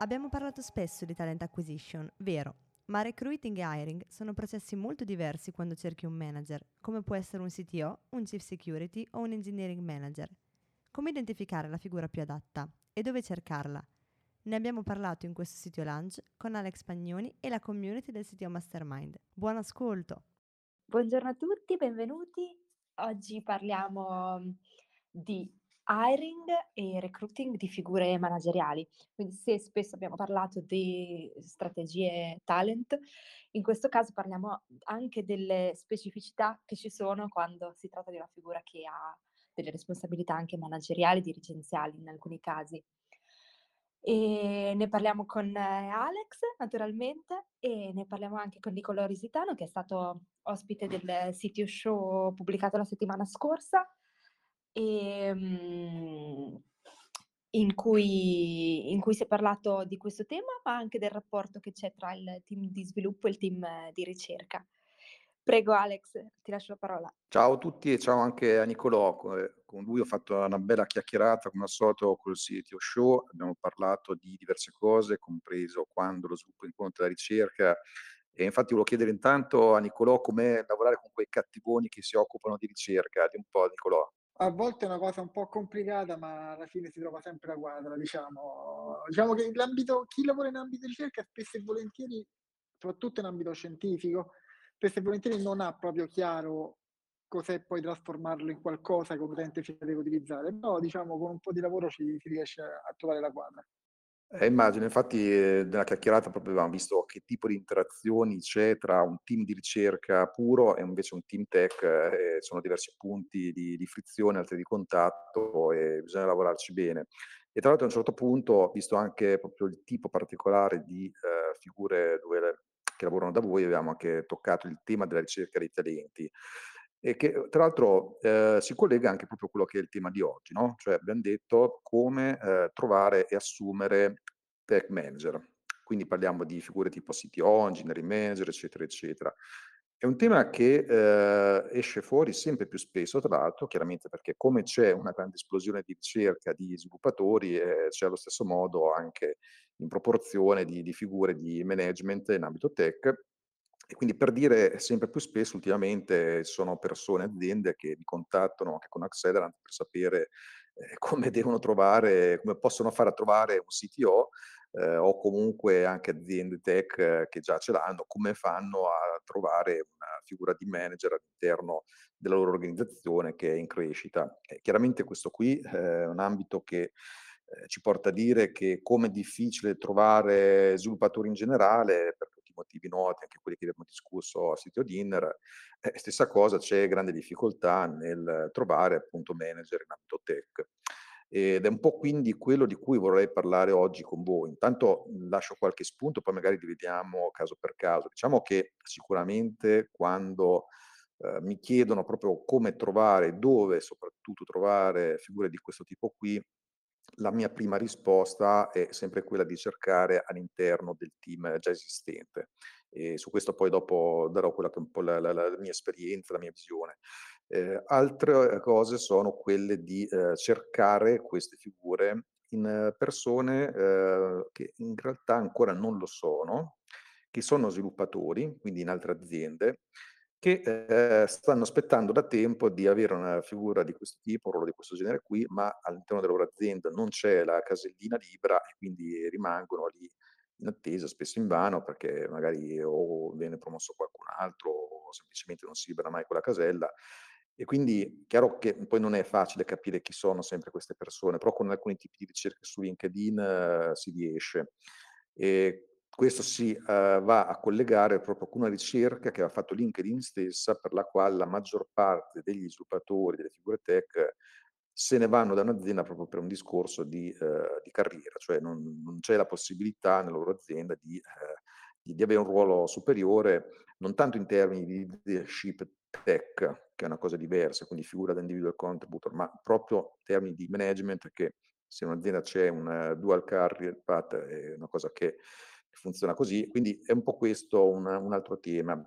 Abbiamo parlato spesso di talent acquisition, vero, ma recruiting e hiring sono processi molto diversi quando cerchi un manager, come può essere un CTO, un Chief Security o un Engineering Manager. Come identificare la figura più adatta e dove cercarla? Ne abbiamo parlato in questo sito lunch con Alex Pagnoni e la community del CTO Mastermind. Buon ascolto! Buongiorno a tutti, benvenuti. Oggi parliamo di hiring e recruiting di figure manageriali. Quindi se spesso abbiamo parlato di strategie talent, in questo caso parliamo anche delle specificità che ci sono quando si tratta di una figura che ha delle responsabilità anche manageriali, dirigenziali in alcuni casi. E ne parliamo con Alex, naturalmente, e ne parliamo anche con Nicolò Risitano, che è stato ospite del CTO Show pubblicato la settimana scorsa ehm, in cui, in cui si è parlato di questo tema, ma anche del rapporto che c'è tra il team di sviluppo e il team di ricerca. Prego Alex, ti lascio la parola. Ciao a tutti e ciao anche a Nicolò. Con lui ho fatto una bella chiacchierata come al solito col CTO Show, abbiamo parlato di diverse cose, compreso quando lo sviluppo incontra la ricerca e infatti volevo chiedere intanto a Nicolò com'è lavorare con quei cattivoni che si occupano di ricerca. Di un po' Nicolò. A volte è una cosa un po' complicata, ma alla fine si trova sempre la quadra, diciamo. Diciamo che chi lavora in ambito di ricerca spesso e volentieri, soprattutto in ambito scientifico, spesso e volentieri non ha proprio chiaro cos'è poi trasformarlo in qualcosa che l'utente finale deve utilizzare, però diciamo con un po' di lavoro ci, si riesce a trovare la quadra. Eh, immagino, infatti eh, nella chiacchierata proprio abbiamo visto che tipo di interazioni c'è tra un team di ricerca puro e invece un team tech, eh, sono diversi punti di, di frizione, altri di contatto e bisogna lavorarci bene. E tra l'altro a un certo punto visto anche proprio il tipo particolare di eh, figure dove, che lavorano da voi, abbiamo anche toccato il tema della ricerca dei talenti e che tra l'altro eh, si collega anche proprio a quello che è il tema di oggi, no? cioè abbiamo detto come eh, trovare e assumere tech manager, quindi parliamo di figure tipo CTO, engineering manager, eccetera, eccetera. È un tema che eh, esce fuori sempre più spesso, tra l'altro, chiaramente perché come c'è una grande esplosione di ricerca di sviluppatori, eh, c'è allo stesso modo anche in proporzione di, di figure di management in ambito tech e quindi per dire sempre più spesso ultimamente sono persone, aziende che mi contattano anche con Accelerant per sapere eh, come devono trovare, come possono fare a trovare un CTO eh, o comunque anche aziende tech eh, che già ce l'hanno, come fanno a trovare una figura di manager all'interno della loro organizzazione che è in crescita. Chiaramente questo qui è un ambito che eh, ci porta a dire che come è difficile trovare sviluppatori in generale, per motivi noti, anche quelli che abbiamo discusso a sito dinner, eh, stessa cosa, c'è grande difficoltà nel trovare appunto manager in ambito tech. Ed è un po' quindi quello di cui vorrei parlare oggi con voi. Intanto lascio qualche spunto, poi magari dividiamo caso per caso. Diciamo che sicuramente quando eh, mi chiedono proprio come trovare, dove soprattutto trovare figure di questo tipo qui, la mia prima risposta è sempre quella di cercare all'interno del team già esistente. E su questo poi dopo darò quella che è un po' la, la, la mia esperienza, la mia visione. Eh, altre cose sono quelle di eh, cercare queste figure in persone eh, che in realtà ancora non lo sono, che sono sviluppatori, quindi in altre aziende, che eh, stanno aspettando da tempo di avere una figura di questo tipo, un ruolo di questo genere qui, ma all'interno della loro azienda non c'è la casellina libera e quindi rimangono lì in attesa, spesso in vano, perché magari o viene promosso qualcun altro o semplicemente non si libera mai quella casella. E quindi chiaro che poi non è facile capire chi sono sempre queste persone, però con alcuni tipi di ricerche su LinkedIn eh, si riesce. E questo si uh, va a collegare proprio con una ricerca che aveva fatto LinkedIn stessa, per la quale la maggior parte degli sviluppatori, delle figure tech, se ne vanno da un'azienda proprio per un discorso di, eh, di carriera, cioè non, non, c'è la possibilità nella loro azienda di, eh, di, di, avere un ruolo superiore, non tanto in termini di leadership tech, che è una cosa diversa, quindi figura da individual contributor, ma proprio in termini di management, che se in un'azienda c'è un dual career path è una cosa che funziona così, quindi è un po' questo un, un altro tema.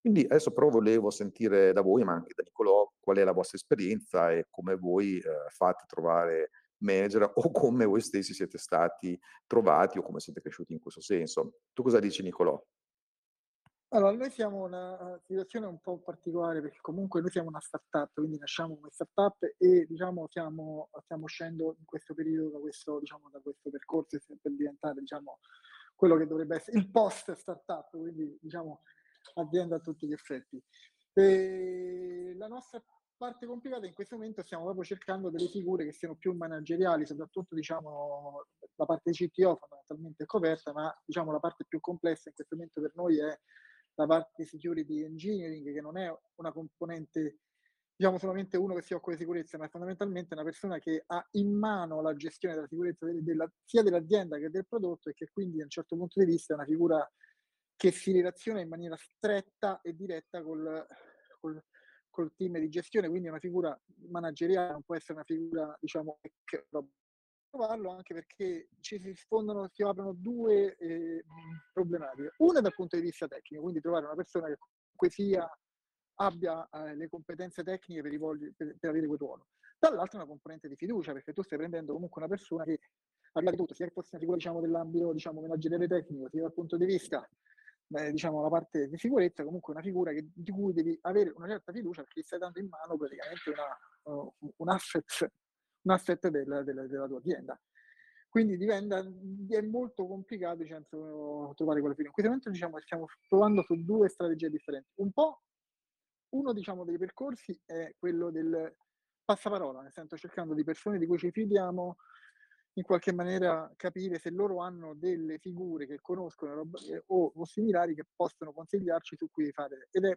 Quindi adesso però volevo sentire da voi, ma anche da Nicolò, qual è la vostra esperienza e come voi eh, fate trovare manager o come voi stessi siete stati trovati o come siete cresciuti in questo senso. Tu cosa dici Nicolò? Allora, noi siamo una situazione un po' particolare perché comunque noi siamo una startup, quindi nasciamo come startup e diciamo stiamo, stiamo uscendo in questo periodo da questo, diciamo, da questo percorso per diventare diciamo, quello che dovrebbe essere il post startup, quindi diciamo azienda a tutti gli effetti. E la nostra parte complicata in questo momento stiamo proprio cercando delle figure che siano più manageriali, soprattutto diciamo la parte CTO fondamentalmente è coperta, ma diciamo la parte più complessa in questo momento per noi è la parte security engineering, che non è una componente, diciamo solamente uno che si occupa di sicurezza, ma è fondamentalmente una persona che ha in mano la gestione della sicurezza della, sia dell'azienda che del prodotto e che quindi da un certo punto di vista è una figura che si relaziona in maniera stretta e diretta col, col, col team di gestione, quindi è una figura manageriale, non può essere una figura, diciamo, trovarlo anche perché ci si rispondono, si aprono due eh, problematiche. Una dal punto di vista tecnico, quindi trovare una persona che comunque sia abbia eh, le competenze tecniche per, rivolgi, per, per, avere quel ruolo. Dall'altra una componente di fiducia, perché tu stai prendendo comunque una persona che ha di tutto, sia che fosse una figura diciamo, dell'ambito diciamo, manageriale tecnico, sia dal punto di vista beh, diciamo, la parte di sicurezza, comunque una figura che, di cui devi avere una certa fiducia perché stai dando in mano praticamente una, uh, un asset, un asset del, del, della tua azienda. Quindi diventa, è molto complicato diciamo, trovare quella figura. In questo momento diciamo, stiamo provando su due strategie differenti. Un po' uno diciamo, dei percorsi è quello del passaparola, nel senso cercando di persone di cui ci fidiamo, in qualche maniera capire se loro hanno delle figure che conoscono eh, o, o, similari che possono consigliarci su cui fare. Ed è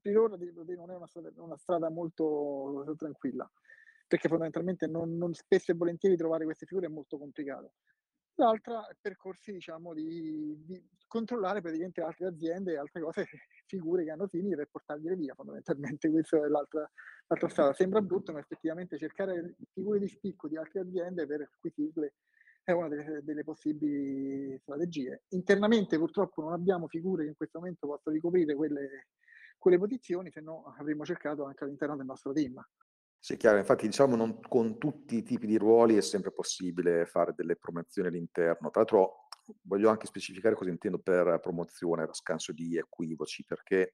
per ora non è una strada, una strada molto tranquilla, perché fondamentalmente non, non, spesso e volentieri trovare queste figure è molto complicato. L'altra percorsi diciamo, di, di, controllare praticamente altre aziende e altre cose, figure che hanno simili per portargliele via, fondamentalmente questa è l'altra, l'altra strada. Sembra brutto, ma effettivamente cercare figure di spicco di altre aziende per acquisirle è una delle, delle, possibili strategie. Internamente purtroppo non abbiamo figure che in questo momento possano ricoprire quelle, quelle posizioni, se no avremmo cercato anche all'interno del nostro team. Sì, chiaro, infatti diciamo non con tutti i tipi di ruoli è sempre possibile fare delle promozioni all'interno. Tra l'altro voglio anche specificare cosa intendo per promozione, lo scanso di equivoci, perché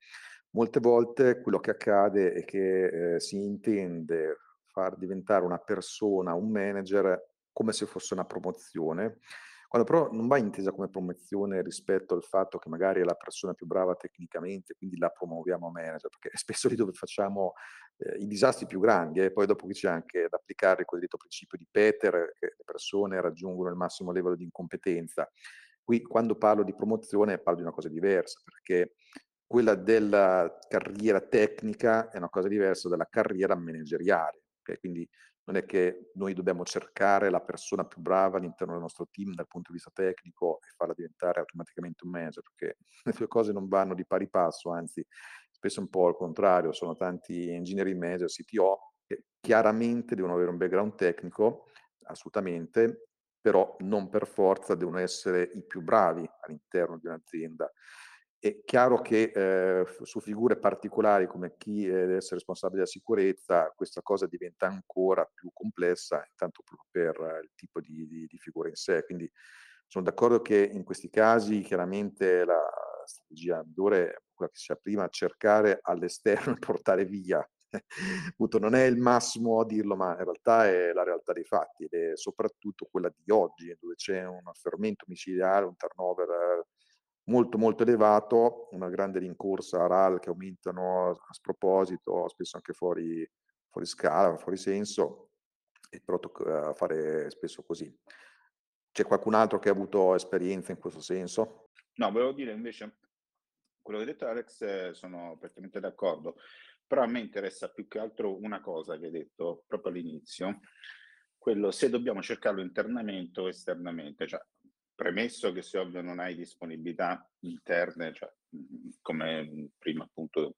molte volte quello che accade è che eh, si intende far diventare una persona, un manager, come se fosse una promozione, quando però non va intesa come promozione rispetto al fatto che magari è la persona più brava tecnicamente, quindi la promuoviamo a manager, perché spesso lì dove facciamo eh, i disastri più grandi e eh. poi dopo qui c'è anche da applicare il cosiddetto principio di Peter, che le persone raggiungono il massimo livello di incompetenza. Qui quando parlo di promozione parlo di una cosa diversa, perché quella della carriera tecnica è una cosa diversa dalla carriera manageriale. Okay? Quindi non è che noi dobbiamo cercare la persona più brava all'interno del nostro team dal punto di vista tecnico e farla diventare automaticamente un manager, perché le due cose non vanno di pari passo, anzi spesso un po' al contrario, sono tanti engineering manager, CTO, che chiaramente devono avere un background tecnico, assolutamente, però non per forza devono essere i più bravi all'interno di un'azienda. È chiaro che eh, su figure particolari come chi deve essere responsabile della sicurezza, questa cosa diventa ancora più complessa, intanto per il tipo di, di, di figura in sé. Quindi sono d'accordo che in questi casi chiaramente la strategia migliore è quella che sia prima, cercare all'esterno e portare via. Non è il massimo a dirlo, ma in realtà è la realtà dei fatti ed è soprattutto quella di oggi, dove c'è un fermento micidiale, un turnover molto molto elevato, una grande rincorsa a RAL che aumentano a sproposito, spesso anche fuori, fuori scala, fuori senso, e però tocca fare spesso così. C'è qualcun altro che ha avuto esperienza in questo senso? No, volevo dire invece, quello che ha detto Alex, sono perfettamente d'accordo. Però a me interessa più che altro una cosa che hai detto proprio all'inizio, quello se dobbiamo cercarlo internamente o esternamente, cioè premesso che se ovvio non hai disponibilità interne, cioè, come prima appunto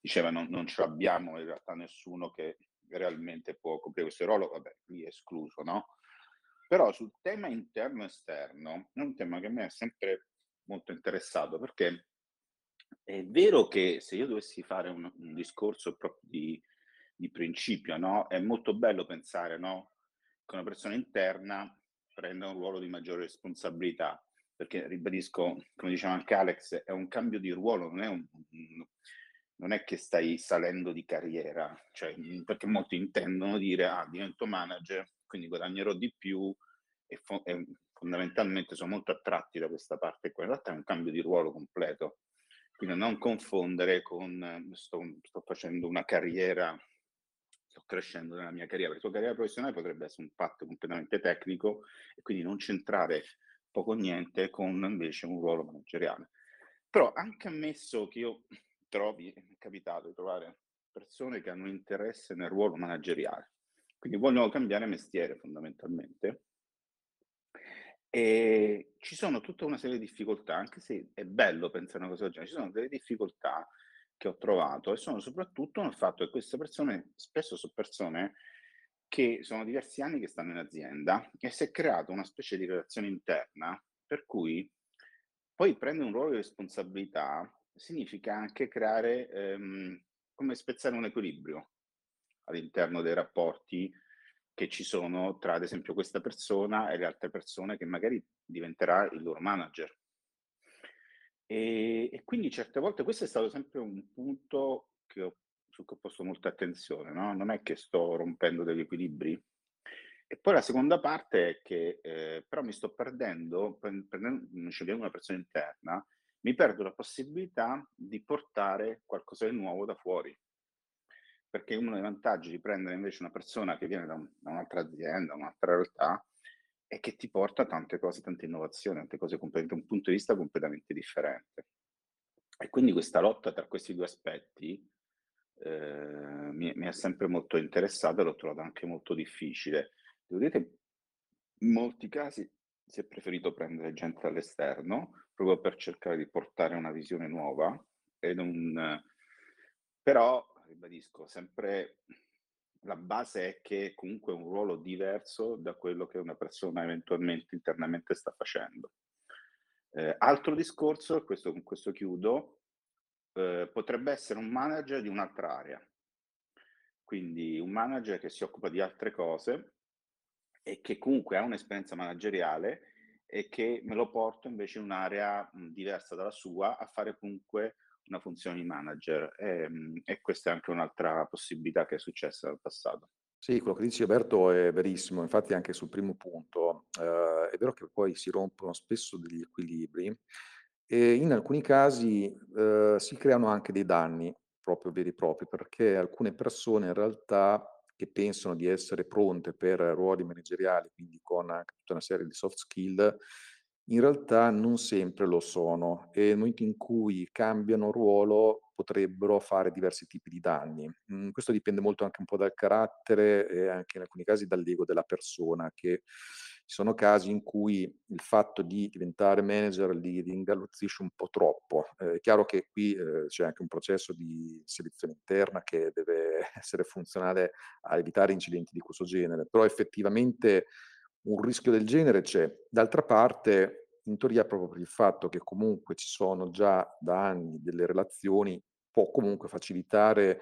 diceva non, non ce l'abbiamo in realtà nessuno che realmente può coprire questo ruolo, vabbè, lì è escluso, no? Però sul tema interno-esterno è un tema che me è sempre molto interessato perché è vero che se io dovessi fare un, un discorso proprio di, di principio, no? È molto bello pensare, no? Che una persona interna prenda un ruolo di maggiore responsabilità, perché ribadisco, come diceva anche Alex, è un cambio di ruolo, non è, un, non è che stai salendo di carriera, cioè, perché molti intendono dire, ah, divento manager, quindi guadagnerò di più e, fo- e fondamentalmente sono molto attratti da questa parte qua. In realtà è un cambio di ruolo completo, quindi non confondere con sto, sto facendo una carriera crescendo nella mia carriera, la tua carriera professionale potrebbe essere un patto completamente tecnico e quindi non centrare poco o niente con invece un ruolo manageriale. Però anche ammesso che io trovi, è capitato di trovare persone che hanno interesse nel ruolo manageriale, quindi vogliono cambiare mestiere fondamentalmente, e ci sono tutta una serie di difficoltà, anche se è bello pensare a una cosa del genere, ci sono delle difficoltà che ho trovato e sono soprattutto nel fatto che queste persone spesso sono persone che sono diversi anni che stanno in azienda e si è creata una specie di relazione interna per cui poi prendere un ruolo di responsabilità significa anche creare, ehm, come spezzare un equilibrio all'interno dei rapporti che ci sono tra, ad esempio, questa persona e le altre persone che magari diventerà il loro manager. E, e quindi certe volte questo è stato sempre un punto che ho, su cui ho posto molta attenzione, no? Non è che sto rompendo degli equilibri. E poi la seconda parte è che eh, però mi sto perdendo, prendendo, scegliendo una persona interna, mi perdo la possibilità di portare qualcosa di nuovo da fuori. Perché uno dei vantaggi di prendere invece una persona che viene da, un, da un'altra azienda, un'altra realtà, e che ti porta tante cose, tante innovazioni, tante cose completamente, un punto di vista completamente differente. E quindi questa lotta tra questi due aspetti eh, mi, mi, è sempre molto interessata e l'ho trovata anche molto difficile. Devo dire che in molti casi si è preferito prendere gente dall'esterno proprio per cercare di portare una visione nuova ed un, però ribadisco sempre la base è che comunque è un ruolo diverso da quello che una persona eventualmente internamente sta facendo. Eh, altro discorso, questo, con questo chiudo, eh, potrebbe essere un manager di un'altra area, quindi un manager che si occupa di altre cose e che comunque ha un'esperienza manageriale e che me lo porto invece in un'area diversa dalla sua a fare comunque una funzione di manager e, ehm, e questa è anche un'altra possibilità che è successa nel passato. Sì, quello che dici Alberto è verissimo, infatti anche sul primo punto eh, è vero che poi si rompono spesso degli equilibri e in alcuni casi eh, si creano anche dei danni proprio veri e propri perché alcune persone in realtà che pensano di essere pronte per ruoli manageriali, quindi con tutta una serie di soft skill, in realtà non sempre lo sono e nel momento in cui cambiano ruolo potrebbero fare diversi tipi di danni. Mm, questo dipende molto anche un po' dal carattere e anche in alcuni casi dall'ego della persona, che ci sono casi in cui il fatto di diventare manager li ringalluzzisce un po' troppo. Eh, è chiaro che qui eh, c'è anche un processo di selezione interna che deve essere funzionale a evitare incidenti di questo genere, però effettivamente un rischio del genere c'è. D'altra parte, in teoria, proprio per il fatto che comunque ci sono già da anni delle relazioni, può comunque facilitare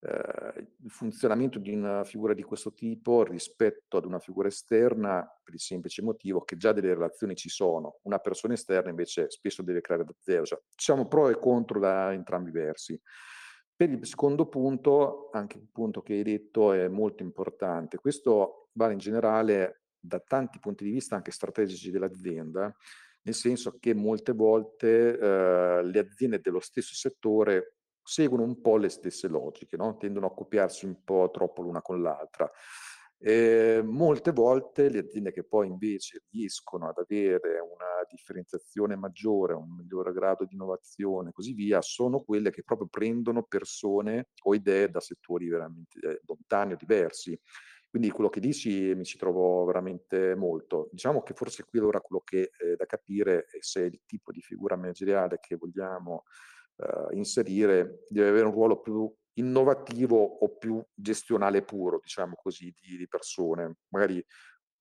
eh, il funzionamento di una figura di questo tipo rispetto ad una figura esterna per il semplice motivo che già delle relazioni ci sono. Una persona esterna invece spesso deve creare da zero. Cioè, ci sono pro e contro da entrambi i versi. Per il secondo punto, anche il punto che hai detto è molto importante. Questo vale in generale da tanti punti di vista anche strategici dell'azienda, nel senso che molte volte eh, le aziende dello stesso settore seguono un po' le stesse logiche, no? tendono a copiarsi un po' troppo l'una con l'altra. Eh, molte volte le aziende che poi invece riescono ad avere una differenziazione maggiore, un migliore grado di innovazione e così via, sono quelle che proprio prendono persone o idee da settori veramente eh, lontani o diversi. Quindi quello che dici mi ci trovo veramente molto. Diciamo che forse qui allora quello che è da capire è se il tipo di figura manageriale che vogliamo eh, inserire deve avere un ruolo più innovativo o più gestionale puro, diciamo così, di, di persone. Magari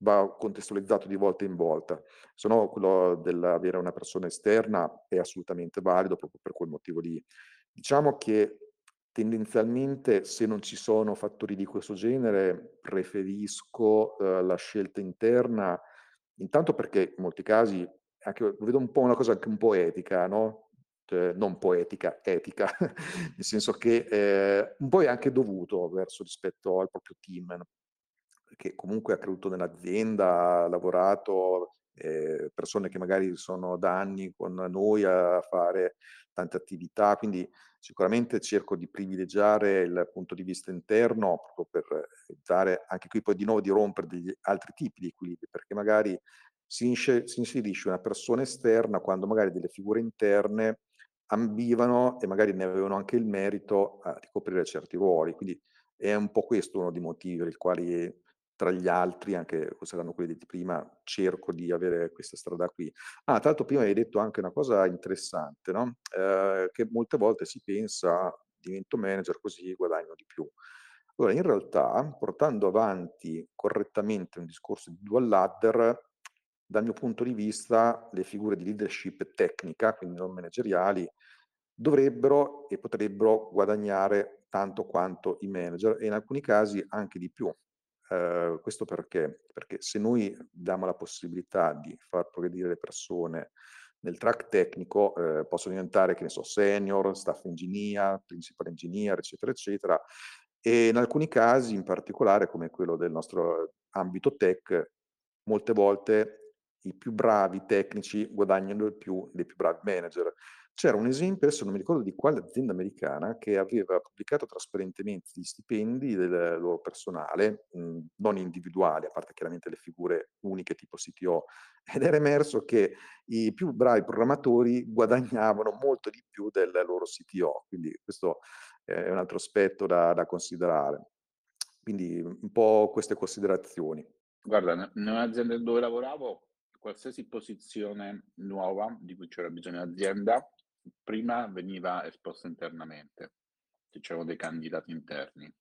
va contestualizzato di volta in volta. Se no, quello dell'avere una persona esterna è assolutamente valido proprio per quel motivo lì. Diciamo che tendenzialmente, se non ci sono fattori di questo genere, preferisco eh, la scelta interna, intanto perché in molti casi anche, vedo un po' una cosa anche un po' etica, no? Cioè, non poetica, etica, nel senso che eh, un po' è anche dovuto verso rispetto al proprio team, che comunque ha creduto nell'azienda, ha lavorato, eh, persone che magari sono da anni con noi a fare tante attività, quindi sicuramente cerco di privilegiare il punto di vista interno proprio per evitare anche qui poi di nuovo di rompere degli altri tipi di equilibri, perché magari si, inserisce una persona esterna quando magari delle figure interne ambivano e magari ne avevano anche il merito a ricoprire certi ruoli. Quindi è un po' questo uno dei motivi per i quali tra gli altri, anche saranno quelli detti prima, cerco di avere questa strada qui. Ah, tra l'altro prima hai detto anche una cosa interessante, no? eh, che molte volte si pensa divento manager così guadagno di più. Allora, in realtà, portando avanti correttamente un discorso di dual ladder, dal mio punto di vista, le figure di leadership tecnica, quindi non manageriali, dovrebbero e potrebbero guadagnare tanto quanto i manager e in alcuni casi anche di più. Eh, questo perché? Perché se noi diamo la possibilità di far progredire le persone nel track tecnico, eh, possono diventare, che ne so, senior, staff engineer, principal engineer, eccetera, eccetera, e in alcuni casi, in particolare come quello del nostro ambito tech, molte volte i più bravi tecnici guadagnano di più dei più bravi manager. C'era un esempio, adesso non mi ricordo di quale azienda americana, che aveva pubblicato trasparentemente gli stipendi del loro personale, mh, non individuali, a parte chiaramente le figure uniche tipo CTO, ed era emerso che i più bravi programmatori guadagnavano molto di più del loro CTO, quindi questo è un altro aspetto da, da considerare. Quindi un po' queste considerazioni. Guarda, nell'azienda dove lavoravo, qualsiasi posizione nuova di cui c'era bisogno in azienda, prima veniva esposta internamente, c'erano dei candidati interni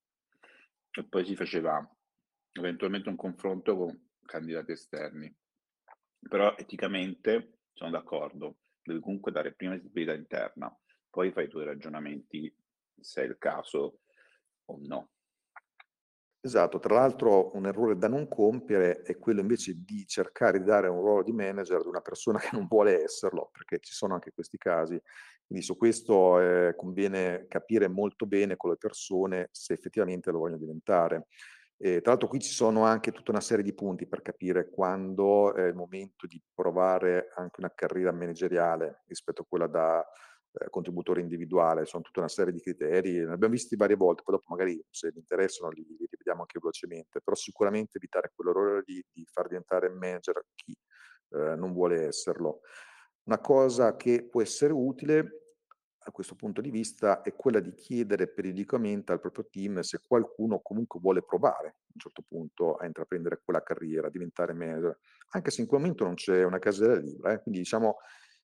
e poi si faceva eventualmente un confronto con candidati esterni. Però eticamente sono d'accordo, devi comunque dare prima visibilità interna, poi fai i tuoi ragionamenti se è il caso o no. Esatto, tra l'altro un errore da non compiere è quello invece di cercare di dare un ruolo di manager ad una persona che non vuole esserlo, perché ci sono anche questi casi. Quindi su questo eh, conviene capire molto bene con le persone se effettivamente lo vogliono diventare. E, tra l'altro qui ci sono anche tutta una serie di punti per capire quando è il momento di provare anche una carriera manageriale rispetto a quella da eh, contributore individuale, sono tutta una serie di criteri, ne abbiamo visti varie volte, poi dopo magari se vi interessano li, li rivediamo anche velocemente, però sicuramente evitare quell'errore di, di far diventare manager chi eh, non vuole esserlo. Una cosa che può essere utile a questo punto di vista è quella di chiedere periodicamente al proprio team se qualcuno comunque vuole provare a un certo punto a intraprendere quella carriera, a diventare manager, anche se in quel momento non c'è una casella libera. Eh? Quindi diciamo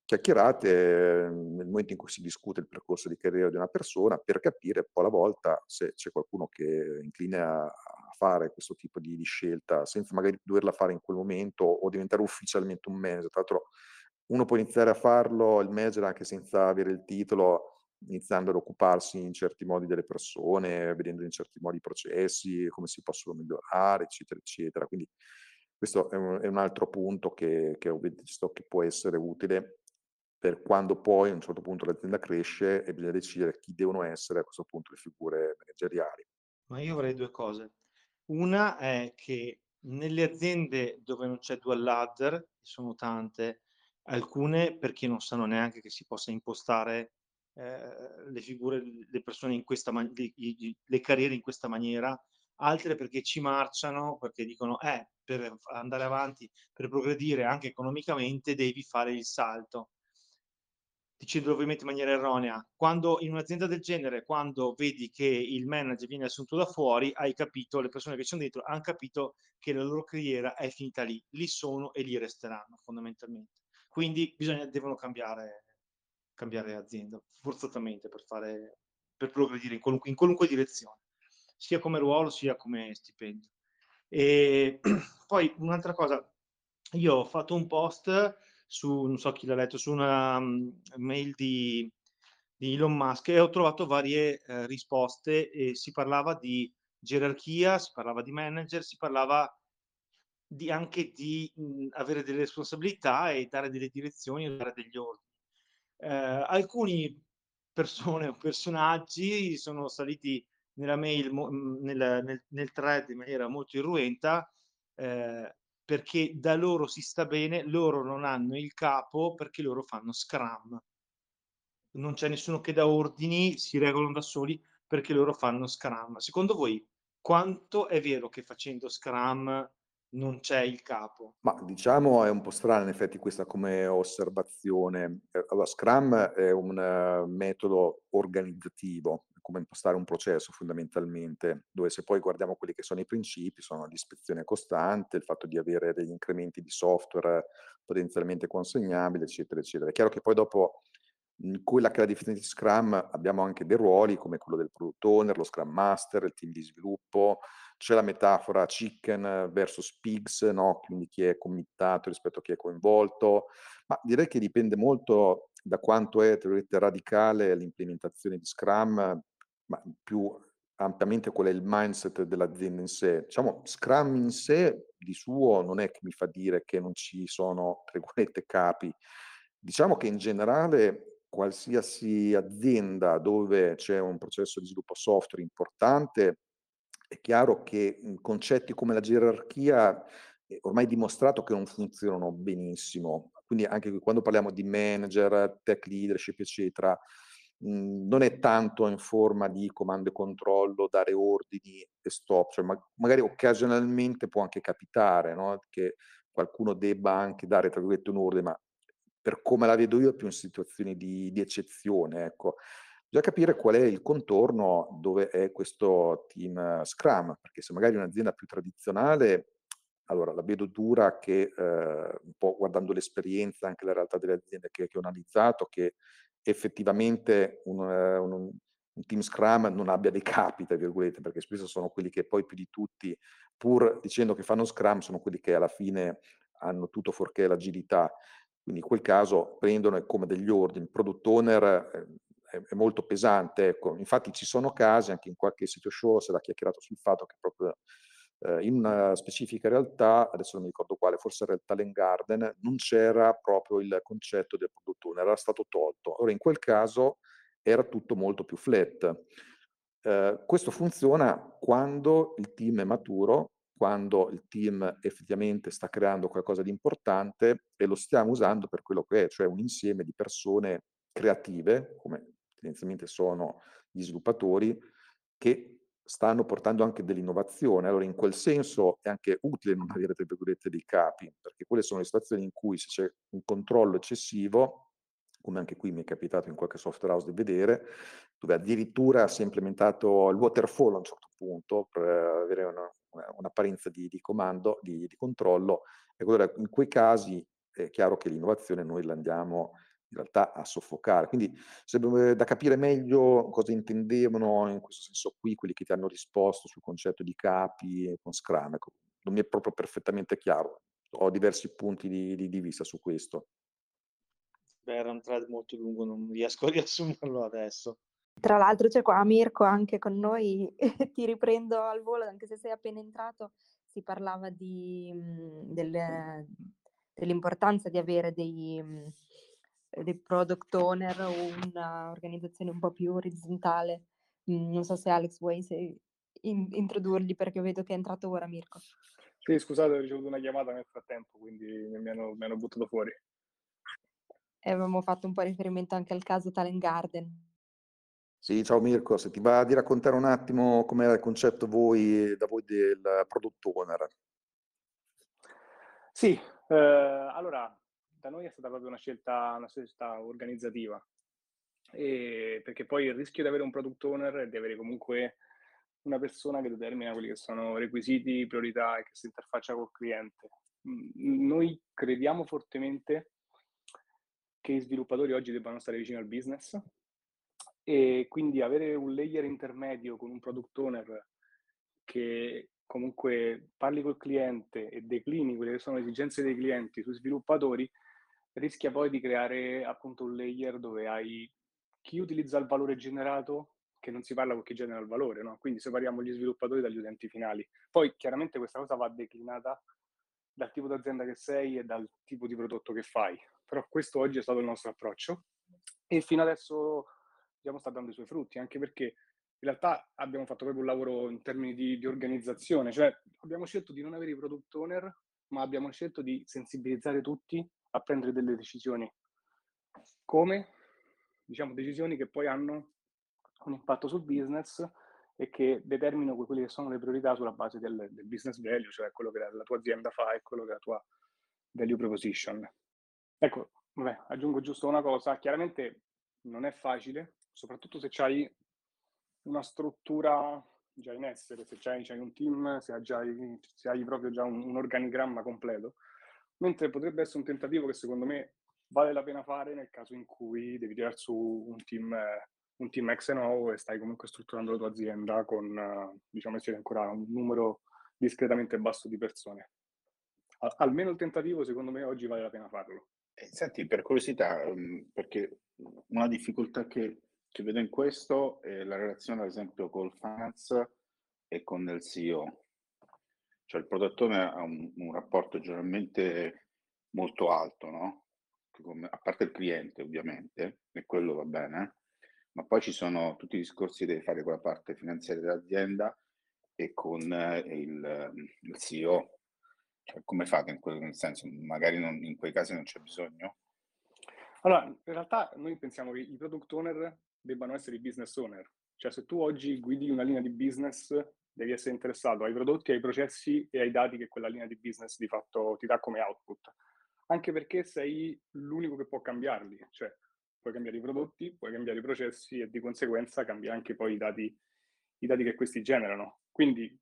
chiacchierate nel momento in cui si discute il percorso di carriera di una persona per capire poi alla volta se c'è qualcuno che incline a, fare questo tipo di, di, scelta senza magari doverla fare in quel momento o diventare ufficialmente un manager. Tra l'altro uno può iniziare a farlo, il manager anche senza avere il titolo, iniziando ad occuparsi in certi modi delle persone, vedendo in certi modi i processi, come si possono migliorare, eccetera, eccetera. Quindi questo è un, è un altro punto che, che ho visto che può essere utile per quando poi a un certo punto l'azienda cresce e bisogna decidere chi devono essere a questo punto le figure manageriali. Ma io avrei due cose. Una è che nelle aziende dove non c'è dual ladder, sono tante, alcune perché non sanno neanche che si possa impostare eh, le figure, le persone in questa man- le, le carriere in questa maniera, altre perché ci marciano, perché dicono, eh, per andare avanti, per progredire anche economicamente, devi fare il salto dicendo ovviamente in maniera erronea, quando in un'azienda del genere, quando vedi che il manager viene assunto da fuori, hai capito, le persone che sono dentro hanno capito che la loro carriera è finita lì, lì sono e lì resteranno fondamentalmente. Quindi bisogna, devono cambiare, cambiare azienda forzatamente per, fare, per progredire in qualunque, in qualunque direzione, sia come ruolo sia come stipendio. E poi un'altra cosa, io ho fatto un post su, non so chi l'ha letto, su una um, mail di, di, Elon Musk e ho trovato varie eh, risposte e si parlava di gerarchia, si parlava di manager, si parlava di, anche di mh, avere delle responsabilità e dare delle direzioni e dare degli ordini. Eh, alcuni persone o personaggi sono saliti nella mail, nel, nel, nel thread in maniera molto irruenta, eh, perché da loro si sta bene, loro non hanno il capo perché loro fanno Scrum. Non c'è nessuno che dà ordini, si regolano da soli perché loro fanno Scrum. Secondo voi quanto è vero che facendo Scrum non c'è il capo? Ma diciamo è un po' strana in effetti questa come osservazione. Eh, allora, Scrum è un uh, metodo organizzativo, come impostare un processo fondamentalmente, dove se poi guardiamo quelli che sono i principi, sono l'ispezione costante, il fatto di avere degli incrementi di software potenzialmente consegnabili, eccetera, eccetera. È chiaro che poi dopo in quella che è la definizione di Scrum abbiamo anche dei ruoli come quello del product owner, lo Scrum Master, il team di sviluppo, c'è la metafora chicken versus pigs, no? quindi chi è committato rispetto a chi è coinvolto, ma direi che dipende molto da quanto è radicale l'implementazione di Scrum ma più ampiamente qual è il mindset dell'azienda in sé. Diciamo, Scrum in sé di suo non è che mi fa dire che non ci sono, tra capi. Diciamo che in generale qualsiasi azienda dove c'è un processo di sviluppo software importante, è chiaro che concetti come la gerarchia è ormai dimostrato che non funzionano benissimo. Quindi anche quando parliamo di manager, tech leadership, eccetera, Mhmm, non è tanto in forma di comando e controllo, dare ordini e stop, cioè ma magari occasionalmente può anche capitare, no, che qualcuno debba anche dare, tra virgolette, un ordine, ma per come la vedo io è più in situazioni di di eccezione, ecco. Bisogna capire qual è il contorno dove è questo team Scrum, perché se magari un'azienda più tradizionale, allora la vedo dura che, ehm, un po' guardando l'esperienza, anche la realtà delle aziende che che ho analizzato, che effettivamente un, un, un, team Scrum non abbia dei capi, tra virgolette, perché spesso sono quelli che poi più di tutti, pur dicendo che fanno Scrum, sono quelli che alla fine hanno tutto fuorché l'agilità. Quindi in quel caso prendono come degli ordini. Il product owner è, è molto pesante. Ecco. Infatti ci sono casi, anche in qualche sito show si era chiacchierato sul fatto che proprio eh, in una specifica realtà, adesso non mi ricordo quale, forse era il Talent Garden, non c'era proprio il concetto del product owner, era stato tolto. Ora in quel caso era tutto molto più flat. Eh, questo funziona quando il team è maturo, quando il team effettivamente sta creando qualcosa di importante e lo stiamo usando per quello che è, cioè un insieme di persone creative, come tendenzialmente sono gli sviluppatori, che stanno portando anche dell'innovazione. Allora in quel senso è anche utile non avere, tra virgolette, dei capi, perché quelle sono le situazioni in cui se c'è un controllo eccessivo, come anche qui mi è capitato in qualche software house di vedere, dove addirittura si è implementato il waterfall a un certo punto per avere una, un'apparenza di, di comando, di, di controllo, e allora in quei casi è chiaro che l'innovazione noi la andiamo in realtà a soffocare. Quindi sarebbe da capire meglio cosa intendevano in questo senso qui quelli che ti hanno risposto sul concetto di capi con Scrum. Ecco, non mi è proprio perfettamente chiaro. Ho diversi punti di, di, di vista su questo. Beh, era un thread molto lungo, non riesco a riassumerlo adesso. Tra l'altro c'è qua Mirko anche con noi, ti riprendo al volo, anche se sei appena entrato, si parlava di, mhmm, delle, dell'importanza di avere dei, mhmm, dei product owner o un'organizzazione un po' più orizzontale. Mm, non so se Alex vuoi se in, introdurli perché vedo che è entrato ora Mirko. Sì, scusate, ho ricevuto una chiamata nel frattempo, quindi mi hanno, mi hanno buttato fuori. E avevamo fatto un po' riferimento anche al caso Talent Garden. Sì, ciao Mirko, se ti va di raccontare un attimo com'era il concetto voi, da voi del product owner. Sì, eh, allora da noi è stata proprio una scelta, una scelta organizzativa, e perché poi il rischio di avere un product owner è di avere comunque una persona che determina quelli che sono requisiti, priorità e che si interfaccia col cliente. Noi crediamo fortemente che i sviluppatori oggi debbano stare vicino al business e quindi avere un layer intermedio con un product owner che comunque parli col cliente e declini quelle che sono le esigenze dei clienti sui sviluppatori rischia poi di creare appunto un layer dove hai chi utilizza il valore generato che non si parla con chi genera il valore, no? quindi separiamo gli sviluppatori dagli utenti finali. Poi chiaramente questa cosa va declinata dal tipo d'azienda che sei e dal tipo di prodotto che fai, però questo oggi è stato il nostro approccio e fino adesso diciamo, sta dando i suoi frutti, anche perché in realtà abbiamo fatto proprio un lavoro in termini di, di organizzazione, cioè abbiamo scelto di non avere i product owner, ma abbiamo scelto di sensibilizzare tutti a prendere delle decisioni. Come? Diciamo decisioni che poi hanno un impatto sul business e che determinano quelle che sono le priorità sulla base del, del business value, cioè quello che la, la, tua azienda fa e quello che la tua value proposition. Ecco, vabbè, aggiungo giusto una cosa, chiaramente non è facile, soprattutto se hai una struttura già in essere, se hai, un team, se hai, già, se hai proprio già un, un organigramma completo, mentre potrebbe essere un tentativo che secondo me vale la pena fare nel caso in cui devi tirare su un team, un team ex novo e stai comunque strutturando la tua azienda con, diciamo, siete ancora un numero discretamente basso di persone. Al- almeno il tentativo, secondo me, oggi vale la pena farlo. Eh, senti, per curiosità, um, perché una difficoltà che, che, vedo in questo è la relazione, ad esempio, col finance e con il CEO. Cioè il produttore ha un, un rapporto generalmente molto alto, no? Come, a parte il cliente, ovviamente, e quello va bene, ma poi ci sono tutti i discorsi che devi fare con la parte finanziaria dell'azienda e con eh, il, il CEO cioè, come fate in quel senso? Magari non, in quei casi non c'è bisogno? Allora, in realtà noi pensiamo che i product owner debbano essere i business owner. Cioè, se tu oggi guidi una linea di business, devi essere interessato ai prodotti, ai processi e ai dati che quella linea di business di fatto ti dà come output. Anche perché sei l'unico che può cambiarli. Cioè, puoi cambiare i prodotti, puoi cambiare i processi e di conseguenza cambia anche poi i dati, i dati che questi generano. Quindi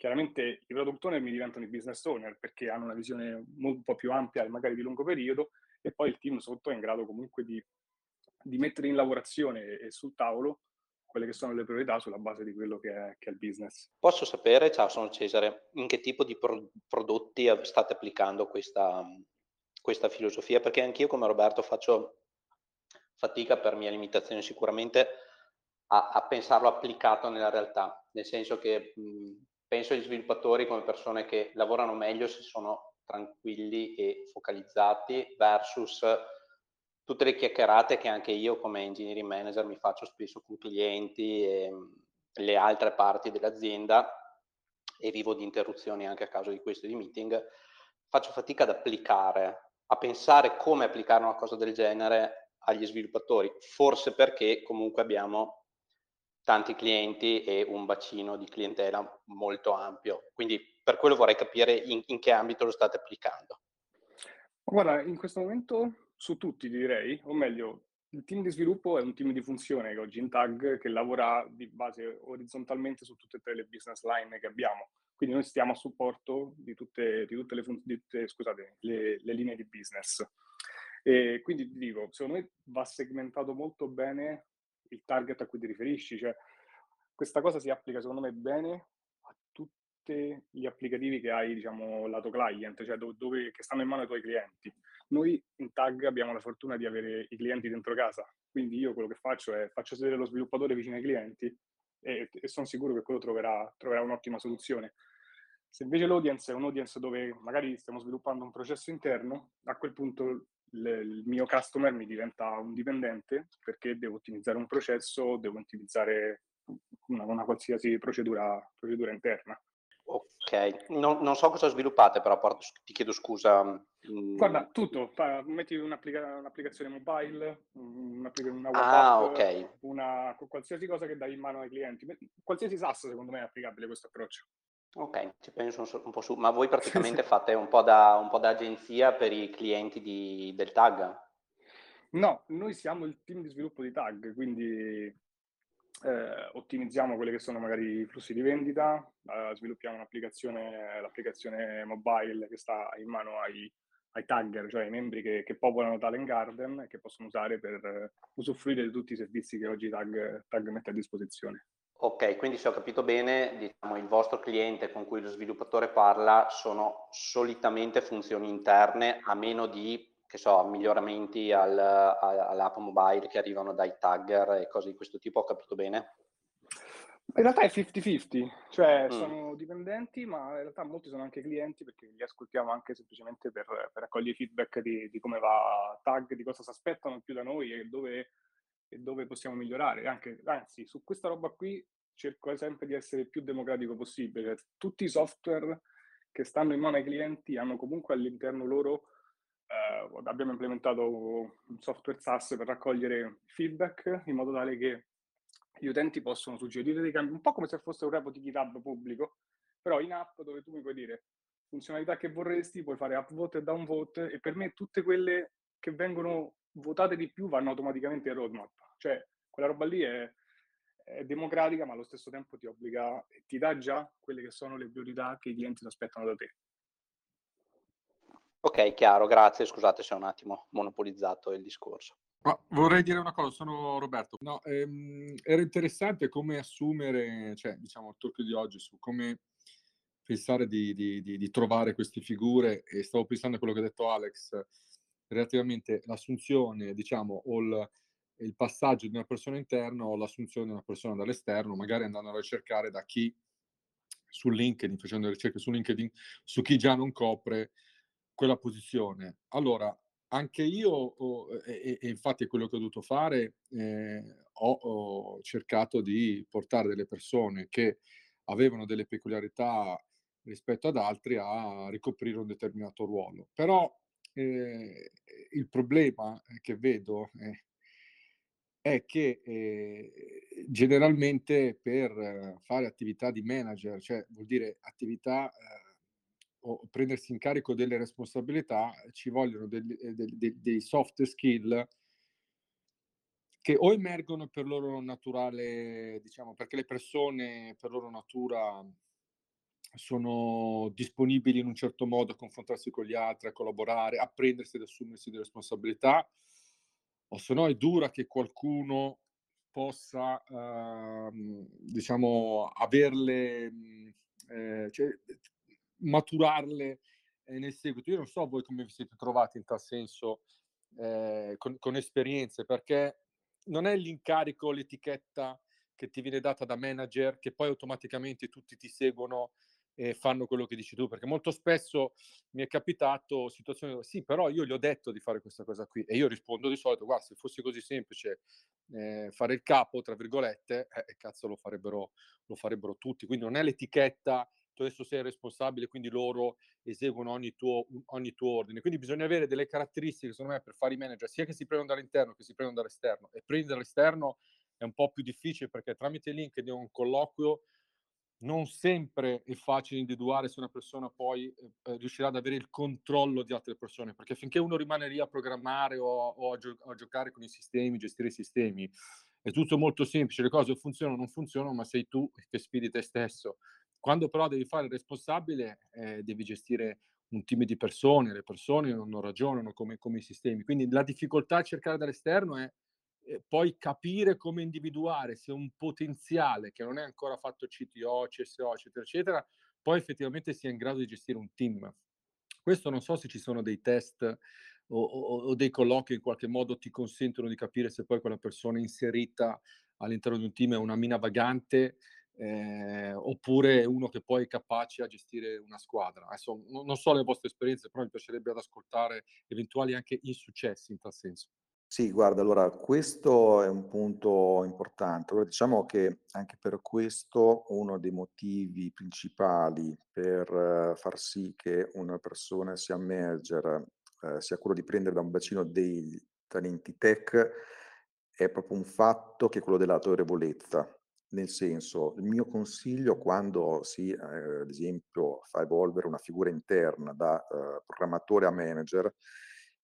Chiaramente i product owner mi diventano i business owner perché hanno una visione un po' più ampia e magari di lungo periodo e poi il team sotto è in grado comunque di, di mettere in lavorazione e, sul tavolo quelle che sono le priorità sulla base di quello che è, che è il business. Posso sapere, ciao sono Cesare, in che tipo di pro- prodotti state applicando questa, questa filosofia? Perché anch'io come Roberto faccio fatica per mia limitazione sicuramente a, a pensarlo applicato nella realtà, nel senso che mh, penso agli sviluppatori come persone che lavorano meglio se sono tranquilli e focalizzati versus tutte le chiacchierate che anche io come engineering manager mi faccio spesso con clienti e le altre parti dell'azienda e vivo di interruzioni anche a causa di questo di meeting, faccio fatica ad applicare, a pensare come applicare una cosa del genere agli sviluppatori, forse perché comunque abbiamo tanti clienti e un bacino di clientela molto ampio. Quindi per quello vorrei capire in, in che ambito lo state applicando. Guarda, in questo momento su tutti direi, o meglio, il team di sviluppo è un team di funzione che oggi in tag che lavora di base orizzontalmente su tutte e tre le business line che abbiamo. Quindi noi stiamo a supporto di tutte, di tutte, le, fun- di tutte scusate, le, le, linee di business. E quindi ti dico, secondo me va segmentato molto bene il target a cui ti riferisci. Cioè, questa cosa si applica secondo me bene a tutti gli applicativi che hai, diciamo, lato client, cioè dove, dove, che stanno in mano ai tuoi clienti. Noi in Tag abbiamo la fortuna di avere i clienti dentro casa, quindi io quello che faccio è faccio sedere lo sviluppatore vicino ai clienti e, e sono sicuro che quello troverà, troverà un'ottima soluzione. Se invece l'audience è un'audience dove magari stiamo sviluppando un processo interno, a quel punto il mio customer mi diventa un dipendente perché devo ottimizzare un processo, devo ottimizzare una, una qualsiasi procedura, procedura interna. Ok, non, non so cosa sviluppate però, ti chiedo scusa. mm, Guarda, tutto, metti un'applica- un'applicazione mobile, un'applica- una Ah, WhatsApp, ok. una, qualsiasi cosa che dai in mano ai clienti. Qualsiasi SaaS secondo me è applicabile questo approccio. Ok, ci penso un, so- un po' su. Ma voi praticamente fate un po' da, un po' da agenzia per i clienti di- del tag? No, noi siamo il team di sviluppo di tag, quindi eh, ottimizziamo quelli che sono magari i flussi di vendita, eh, sviluppiamo un'applicazione, l'applicazione mobile che sta in mano ai, ai tagger, cioè ai membri che, che popolano Talent Garden e che possono usare per eh, usufruire di tutti i servizi che oggi tag, tag mette a disposizione. Ok, quindi se ho capito bene, diciamo, il vostro cliente con cui lo sviluppatore parla sono solitamente funzioni interne, a meno di, che so, miglioramenti al- a- all'app mobile che arrivano dai tagger e cose di questo tipo, ho capito bene? In realtà è 50-50, cioè Mm. sono dipendenti, ma in realtà molti sono anche clienti perché li ascoltiamo anche semplicemente per, per raccogliere feedback di, di come va tag, di cosa si aspettano più da noi e dove, e dove possiamo migliorare. Anche, anzi, su questa roba qui cerco sempre di essere più democratico possibile. Tutti i software che stanno in mano ai clienti hanno comunque all'interno loro, eh, abbiamo implementato un software SaaS per raccogliere feedback in modo tale che gli utenti possono suggerire dei cambi, un po' come se fosse un repo di GitHub pubblico, però in app dove tu mi puoi dire funzionalità che vorresti, puoi fare upvote e downvote e per me tutte quelle che vengono votate di più vanno automaticamente in roadmap. Cioè, quella roba lì è, è democratica, ma allo stesso tempo ti obbliga, ti dà già quelle che sono le priorità che i clienti aspettano da te. Ok, chiaro, grazie, scusate se ho un attimo monopolizzato il discorso. Ma vorrei dire una cosa, sono Roberto. No, ehm, era interessante come assumere, cioè, diciamo, il talk di oggi su come pensare di, di- di- di trovare queste figure e stavo pensando a quello che ha detto Alex relativamente l'assunzione, diciamo, o il, il passaggio di una persona interna o l'assunzione di una persona dall'esterno, magari andando a ricercare da chi su LinkedIn, facendo ricerche su LinkedIn, su chi già non copre quella posizione. Allora, anche io, ho- e, e- e infatti è quello che ho dovuto fare, eh, ho, ho cercato di portare delle persone che avevano delle peculiarità rispetto ad altri a ricoprire un determinato ruolo. Però eh, il problema che vedo eh, è che eh, generalmente per eh, fare attività di manager, cioè vuol dire attività eh, o prendersi in carico delle responsabilità, ci vogliono degli- eh, del- de- dei soft skill che o emergono per loro naturale, diciamo, perché le persone per loro natura sono disponibili in un certo modo a confrontarsi con gli altri, a collaborare, a prendersi ed assumersi delle responsabilità, o se no è dura che qualcuno possa, ehm, diciamo, averle, mh, eh, cioè, maturarle eh, nel seguito. Io non so voi come vi siete trovati in tal senso eh, con, con esperienze, perché non è l'incarico, l'etichetta che ti viene data da manager che poi automaticamente tutti ti seguono e fanno quello che dici tu, perché molto spesso mi è capitato situazioni dove sì, però io gli ho detto di fare questa cosa qui e io rispondo di solito, guarda, se fosse così semplice eh, fare il capo, tra virgolette, eh, cazzo lo farebbero, lo farebbero tutti, quindi non è l'etichetta, tu adesso sei responsabile, quindi loro eseguono ogni tuo, ogni tuo ordine, quindi bisogna avere delle caratteristiche, secondo me, per fare i manager, sia che si prendono dall'interno che si prendono dall'esterno, e prendere dall'esterno è un po' più difficile perché tramite LinkedIn un colloquio non sempre è facile individuare se una persona poi eh, riuscirà ad avere il controllo di altre persone, perché finché uno rimane lì a programmare o, o a, gio- a giocare con i sistemi, gestire i sistemi, è tutto molto semplice, le cose funzionano o non funzionano, ma sei tu che sfidi te stesso. Quando però devi fare il responsabile, eh, devi gestire un team di persone, le persone non, ragionano come, come i sistemi. Quindi la difficoltà a cercare dall'esterno è eh, poi capire come individuare se un potenziale che non è ancora fatto CTO, CSO, eccetera, eccetera, poi effettivamente sia in grado di gestire un team. Questo non so se ci sono dei test o, o, o dei colloqui che in qualche modo ti consentono di capire se poi quella persona inserita all'interno di un team è una mina vagante eh, oppure uno che poi è capace a gestire una squadra. Adesso non, non so le vostre esperienze, però mi piacerebbe ad ascoltare eventuali anche insuccessi in tal senso. Sì, guarda, allora questo è un punto importante. Allora, diciamo che anche per questo uno dei motivi principali per eh, far sì che una persona sia manager, eh, sia quello di prendere da un bacino dei talenti tech, è proprio un fatto che è quello dell'autorevolezza. Nel senso, il mio consiglio quando si, eh, ad esempio, fa evolvere una figura interna da eh, programmatore a manager,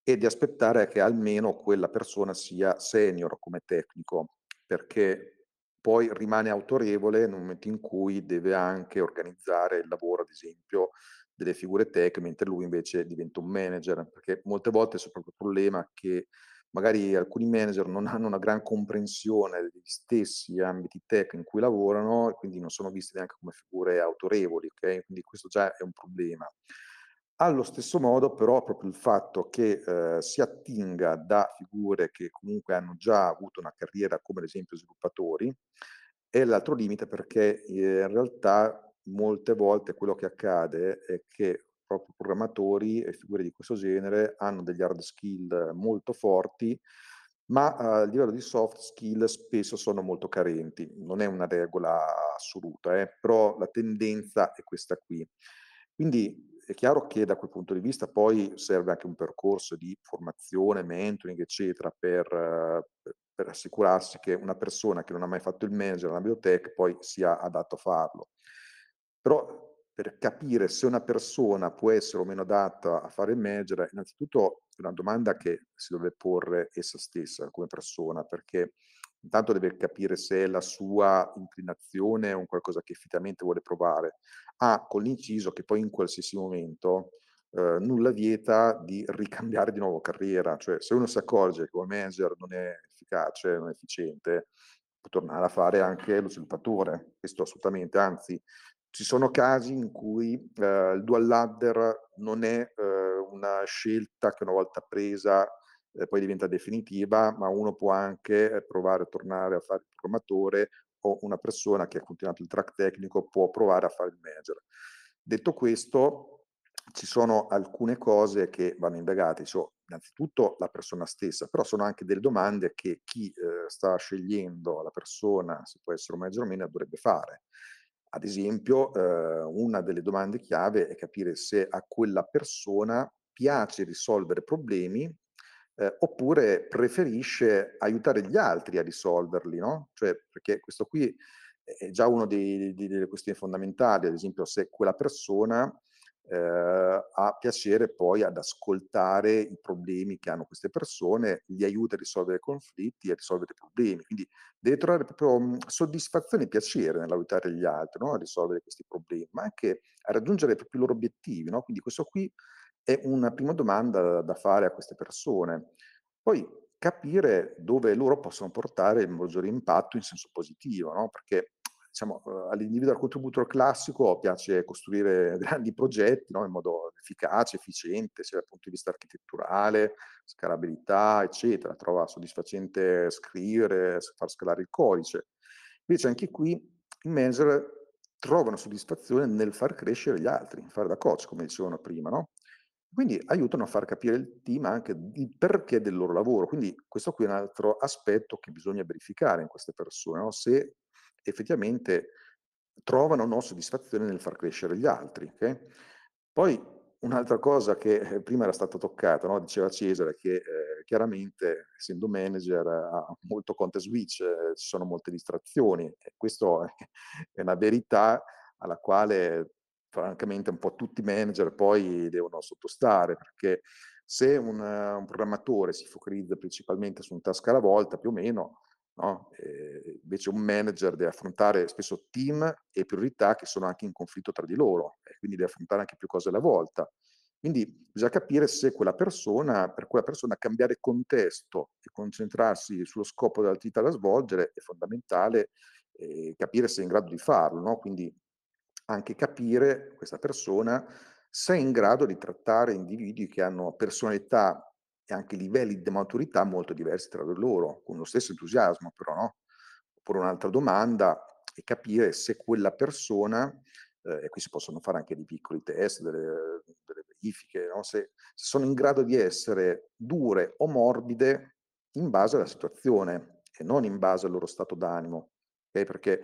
e di aspettare che almeno quella persona sia senior come tecnico, perché poi rimane autorevole nel momento in cui deve anche organizzare il lavoro, ad esempio, delle figure tech, mentre lui invece diventa un manager, perché molte volte c'è proprio il problema che magari alcuni manager non hanno una gran comprensione degli stessi ambiti tech in cui lavorano e quindi non sono visti neanche come figure autorevoli, ok? Quindi questo già è un problema. Allo stesso modo però proprio il fatto che, ehm, si attinga da figure che comunque hanno già avuto una carriera come ad esempio sviluppatori, è l'altro limite perché, ehm, in realtà molte volte quello che accade è che proprio programmatori e figure di questo genere hanno degli hard skill molto forti, ma a livello di soft skill spesso sono molto carenti. Non è una regola assoluta, eh, però la tendenza è questa qui. Quindi è chiaro che da quel punto di vista poi serve anche un percorso di formazione, mentoring, eccetera, per, eh, per assicurarsi che una persona che non ha mai fatto il manager nella biotech poi sia adatto a farlo. Però per capire se una persona può essere o meno adatta a fare il manager, innanzitutto è una domanda che si deve porre essa stessa come persona, perché intanto deve capire se è la sua inclinazione o qualcosa che effettivamente vuole provare. Ha con l'inciso che poi in qualsiasi momento eh, nulla vieta di ricambiare di nuovo carriera, cioè se uno si accorge che come manager non è efficace, non è efficiente, può tornare a fare anche lo sviluppatore, questo assolutamente, anzi ci sono casi in cui eh, il dual ladder non è eh, una scelta che una volta presa eh, poi diventa definitiva, ma uno può anche eh, provare a tornare a fare il programmatore o una persona che ha continuato il track tecnico può provare a fare il manager. Detto questo, ci sono alcune cose che vanno indagate, cioè, innanzitutto la persona stessa, però sono anche delle domande che chi eh, sta scegliendo la persona, se può essere un manager o meno, dovrebbe fare. Ad esempio, eh, una delle domande chiave è capire se a quella persona piace risolvere problemi eh, oppure preferisce aiutare gli altri a risolverli, no? Cioè, perché questo qui è già una delle questioni fondamentali, ad esempio se quella persona eh, ha piacere poi ad ascoltare i problemi che hanno queste persone, li aiuta a risolvere conflitti e a risolvere problemi. Quindi deve trovare proprio mh, soddisfazione e piacere nell'aiutare gli altri no? a risolvere questi problemi, ma anche a raggiungere proprio i loro obiettivi. No? Quindi questo qui è una prima domanda da fare a queste persone. Poi capire dove loro possono portare il maggiore impatto in senso positivo, no? perché diciamo, eh, all'individuo al contributor classico piace costruire grandi progetti no? in modo efficace, efficiente, sia dal punto di vista architetturale, scalabilità, eccetera. Trova soddisfacente scrivere, far scalare il codice. Invece anche qui i manager trovano soddisfazione nel far crescere gli altri, fare da coach, come dicevano prima, no? Quindi aiutano a far capire il team anche il perché del loro lavoro. Quindi questo qui è un altro aspetto che bisogna verificare in queste persone, no? se effettivamente trovano no soddisfazione nel far crescere gli altri. Okay? Poi un'altra cosa che eh, prima era stata toccata, no? diceva Cesare, che eh, chiaramente essendo manager ha molto conte switch, eh, ci sono molte distrazioni questo è una verità alla quale francamente un po' tutti i manager poi devono sottostare, perché se un, un programmatore si focalizza principalmente su un task alla volta, più o meno, no? eh, invece un manager deve affrontare spesso team e priorità che sono anche in conflitto tra di loro, e quindi deve affrontare anche più cose alla volta. Quindi bisogna capire se quella persona, per quella persona cambiare contesto e concentrarsi sullo scopo dell'attività da svolgere è fondamentale eh, capire se è in grado di farlo, no? Quindi anche capire questa persona se è in grado di trattare individui che hanno personalità e anche livelli di maturità molto diversi tra loro, con lo stesso entusiasmo però, no? Oppure un'altra domanda è capire se quella persona, eh, e qui si possono fare anche dei piccoli test, delle, delle verifiche, no? se, se sono in grado di essere dure o morbide in base alla situazione e non in base al loro stato d'animo, okay? perché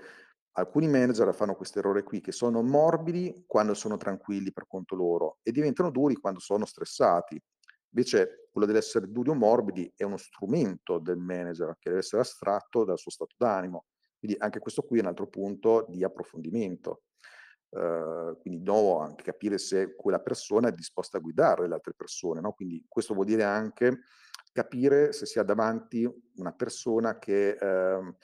alcuni manager fanno questo errore qui, che sono morbidi quando sono tranquilli per conto loro e diventano duri quando sono stressati. Invece quello dell'essere duri o morbidi è uno strumento del manager che deve essere astratto dal suo stato d'animo. Quindi anche questo qui è un altro punto di approfondimento. Uh, quindi di nuovo anche capire se quella persona è disposta a guidare le altre persone, no? Quindi questo vuol dire anche capire se si ha davanti una persona che uh,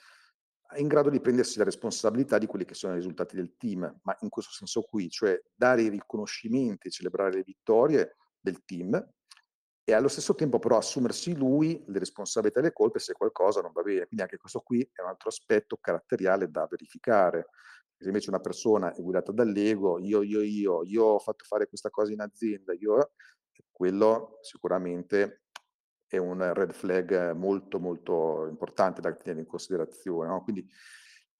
è in grado di prendersi la responsabilità di quelli che sono i risultati del team, ma in questo senso qui, cioè dare i riconoscimenti, celebrare le vittorie del team e allo stesso tempo però assumersi lui le responsabilità e le colpe se qualcosa non va bene. Quindi anche questo qui è un altro aspetto caratteriale da verificare. Se invece una persona è guidata dall'ego, io, io, io, io ho fatto fare questa cosa in azienda, io, quello sicuramente è un red flag molto molto importante da tenere in considerazione. No? Quindi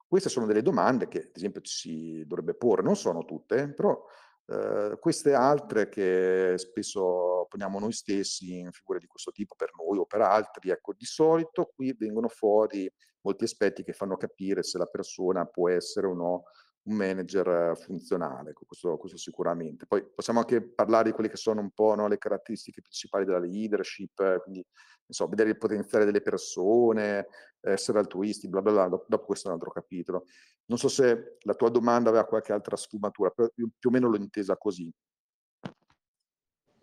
queste sono delle domande che ad esempio ci si dovrebbe porre, non sono tutte, però eh, queste altre che spesso poniamo noi stessi in figure di questo tipo per noi o per altri, ecco, di solito qui vengono fuori molti aspetti che fanno capire se la persona può essere o no un manager funzionale, ecco, questo, questo, sicuramente. Poi possiamo anche parlare di quelle che sono un po' no, le caratteristiche principali della leadership, quindi so, vedere il potenziale delle persone, essere altruisti, bla bla bla, dopo, questo è un altro capitolo. Non so se la tua domanda aveva qualche altra sfumatura, però più o meno l'ho intesa così.